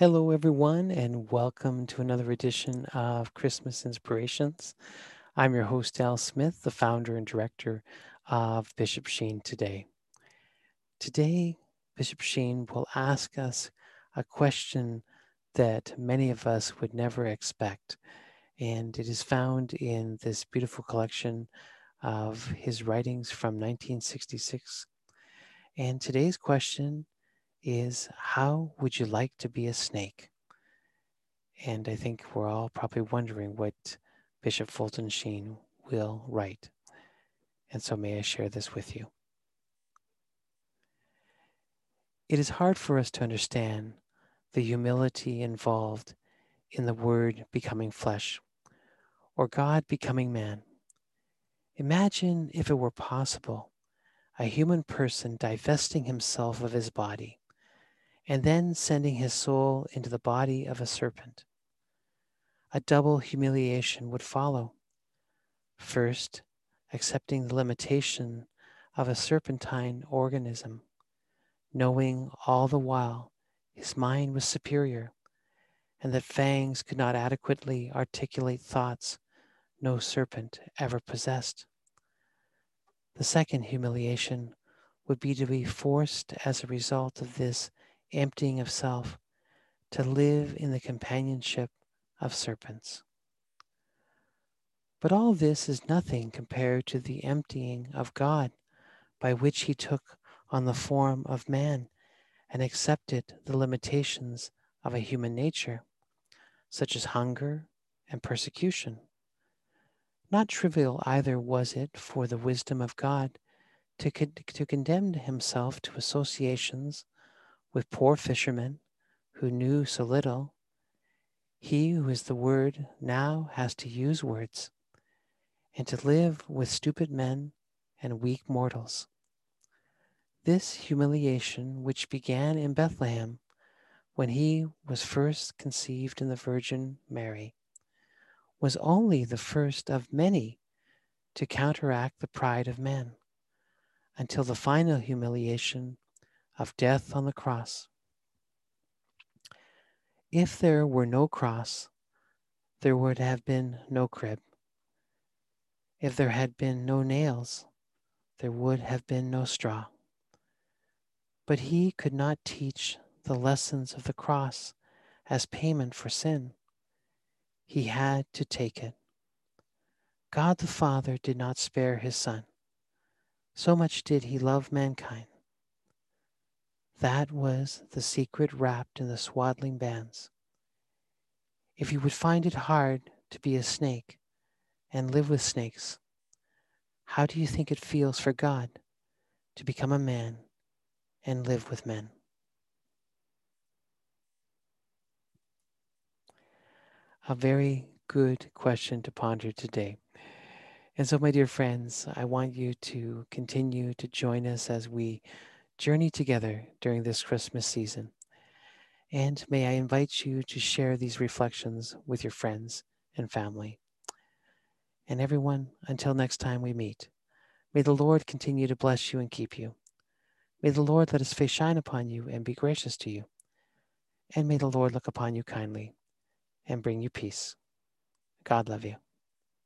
Hello, everyone, and welcome to another edition of Christmas Inspirations. I'm your host, Al Smith, the founder and director of Bishop Sheen Today. Today, Bishop Sheen will ask us a question that many of us would never expect, and it is found in this beautiful collection of his writings from 1966. And today's question is How would you like to be a snake? And I think we're all probably wondering what Bishop Fulton Sheen will write. And so may I share this with you. It is hard for us to understand the humility involved in the Word becoming flesh or God becoming man. Imagine if it were possible, a human person divesting himself of his body and then sending his soul into the body of a serpent. A double humiliation would follow. First, accepting the limitation of a serpentine organism, knowing all the while his mind was superior and that fangs could not adequately articulate thoughts no serpent ever possessed. The second humiliation would be to be forced as a result of this emptying of self, to live in the companionship of serpents. But all this is nothing compared to the emptying of God, by which he took on the form of man and accepted the limitations of a human nature, such as hunger and persecution. Not trivial either was it for the wisdom of God to, con- to condemn himself to associations with poor fishermen who knew so little, he who is the Word now has to use words and to live with stupid men and weak mortals. This humiliation, which began in Bethlehem when he was first conceived in the Virgin Mary, was only the first of many to counteract the pride of men until the final humiliation of death on the cross. If there were no cross, there would have been no crib. If there had been no nails, there would have been no straw. But he could not teach the lessons of the cross as payment for sin. He had to take it. God the Father did not spare his Son. So much did he love mankind that was the secret wrapped in the swaddling bands. If you would find it hard to be a snake and live with snakes, how do you think it feels for God to become a man and live with men? A very good question to ponder today. And so, my dear friends, I want you to continue to join us as we journey together during this Christmas season. And may I invite you to share these reflections with your friends and family. And everyone, until next time we meet, may the Lord continue to bless you and keep you. May the Lord let his face shine upon you and be gracious to you. And may the Lord look upon you kindly and bring you peace. God love you.